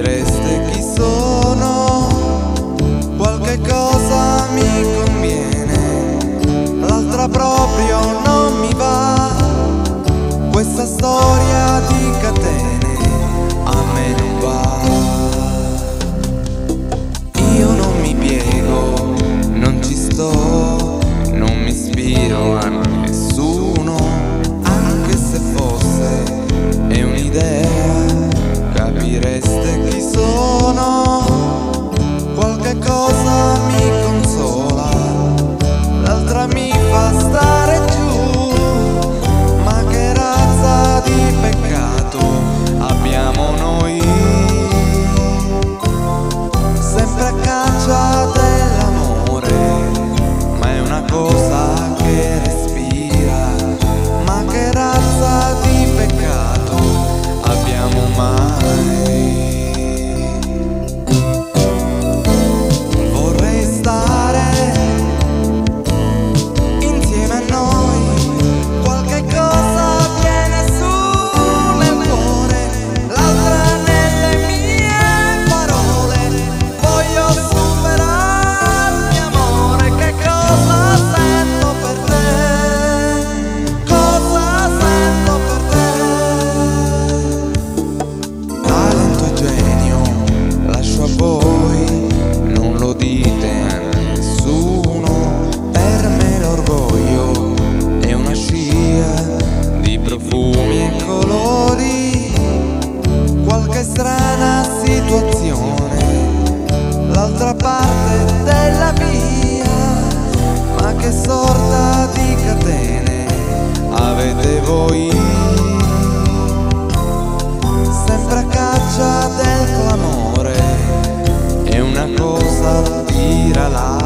direste chi sono, qualche cosa mi conviene, l'altra proprio non mi va, questa storia di dall'altra parte della mia, Ma che sorta di catene avete voi? Sempre a caccia del clamore, è una cosa tira là.